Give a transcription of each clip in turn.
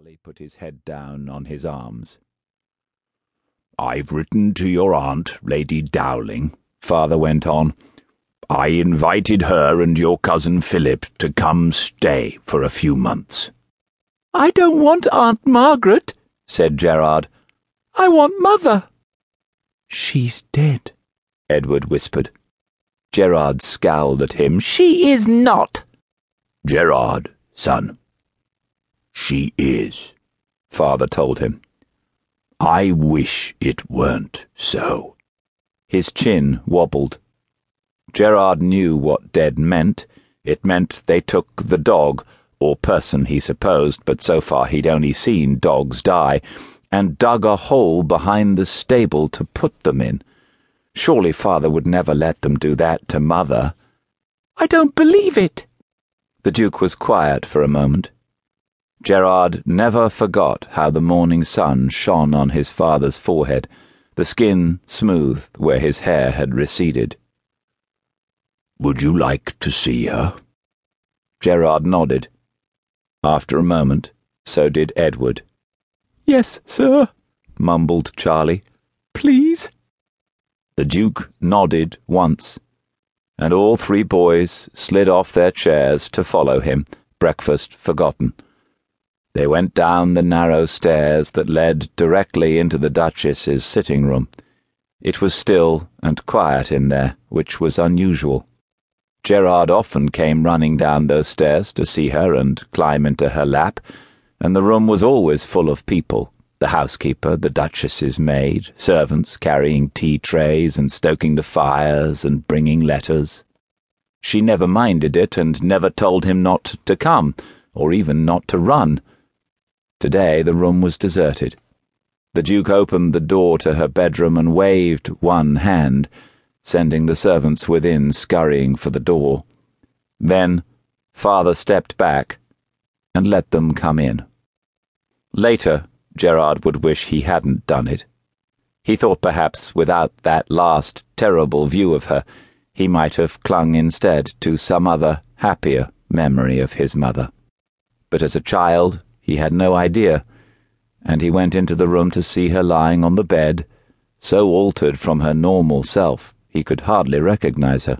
Charlie put his head down on his arms. I've written to your aunt, Lady Dowling, father went on. I invited her and your cousin Philip to come stay for a few months. I don't want Aunt Margaret, said Gerard. I want Mother. She's dead, Edward whispered. Gerard scowled at him. She is not. Gerard, son. She is, father told him. I wish it weren't so. His chin wobbled. Gerard knew what dead meant. It meant they took the dog, or person he supposed, but so far he'd only seen dogs die, and dug a hole behind the stable to put them in. Surely father would never let them do that to mother. I don't believe it. The Duke was quiet for a moment. Gerard never forgot how the morning sun shone on his father's forehead, the skin smooth where his hair had receded. Would you like to see her? Gerard nodded. After a moment, so did Edward. Yes, sir, mumbled Charlie. Please. The Duke nodded once, and all three boys slid off their chairs to follow him, breakfast forgotten. They went down the narrow stairs that led directly into the Duchess's sitting room. It was still and quiet in there, which was unusual. Gerard often came running down those stairs to see her and climb into her lap, and the room was always full of people the housekeeper, the Duchess's maid, servants carrying tea trays and stoking the fires and bringing letters. She never minded it and never told him not to come, or even not to run. Today the room was deserted. The Duke opened the door to her bedroom and waved one hand, sending the servants within scurrying for the door. Then father stepped back and let them come in. Later, Gerard would wish he hadn't done it. He thought perhaps without that last terrible view of her, he might have clung instead to some other, happier memory of his mother. But as a child, he had no idea, and he went into the room to see her lying on the bed, so altered from her normal self he could hardly recognize her.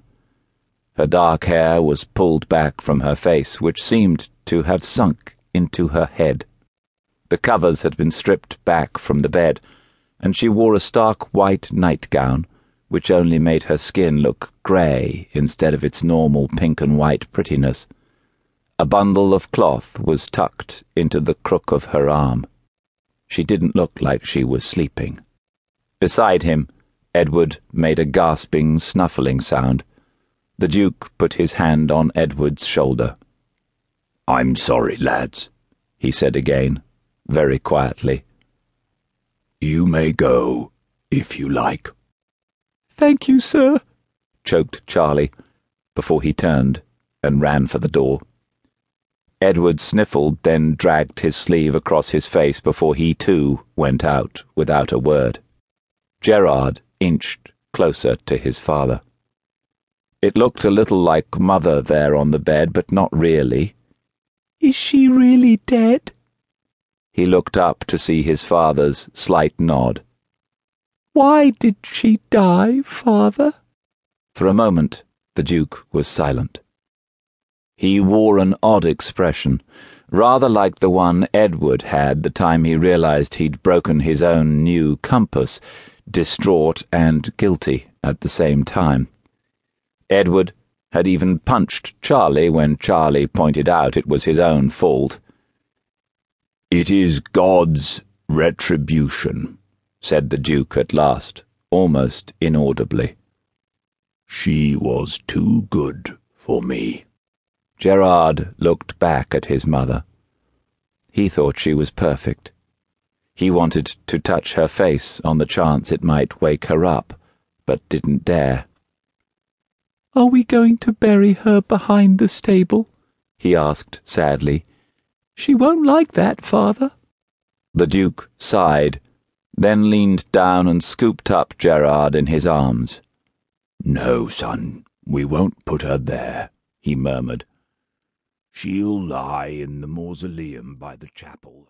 Her dark hair was pulled back from her face, which seemed to have sunk into her head. The covers had been stripped back from the bed, and she wore a stark white nightgown, which only made her skin look grey instead of its normal pink and white prettiness. A bundle of cloth was tucked into the crook of her arm. She didn't look like she was sleeping. Beside him, Edward made a gasping, snuffling sound. The Duke put his hand on Edward's shoulder. I'm sorry, lads, he said again, very quietly. You may go, if you like. Thank you, sir, choked Charlie, before he turned and ran for the door. Edward sniffled, then dragged his sleeve across his face before he too went out without a word. Gerard inched closer to his father. It looked a little like Mother there on the bed, but not really. Is she really dead? He looked up to see his father's slight nod. Why did she die, father? For a moment, the Duke was silent. He wore an odd expression, rather like the one Edward had the time he realized he'd broken his own new compass, distraught and guilty at the same time. Edward had even punched Charlie when Charlie pointed out it was his own fault. It is God's retribution, said the Duke at last, almost inaudibly. She was too good for me. Gerard looked back at his mother. He thought she was perfect. He wanted to touch her face on the chance it might wake her up, but didn't dare. Are we going to bury her behind the stable? he asked sadly. She won't like that, father. The Duke sighed, then leaned down and scooped up Gerard in his arms. No, son, we won't put her there, he murmured. She'll lie in the mausoleum by the chapel.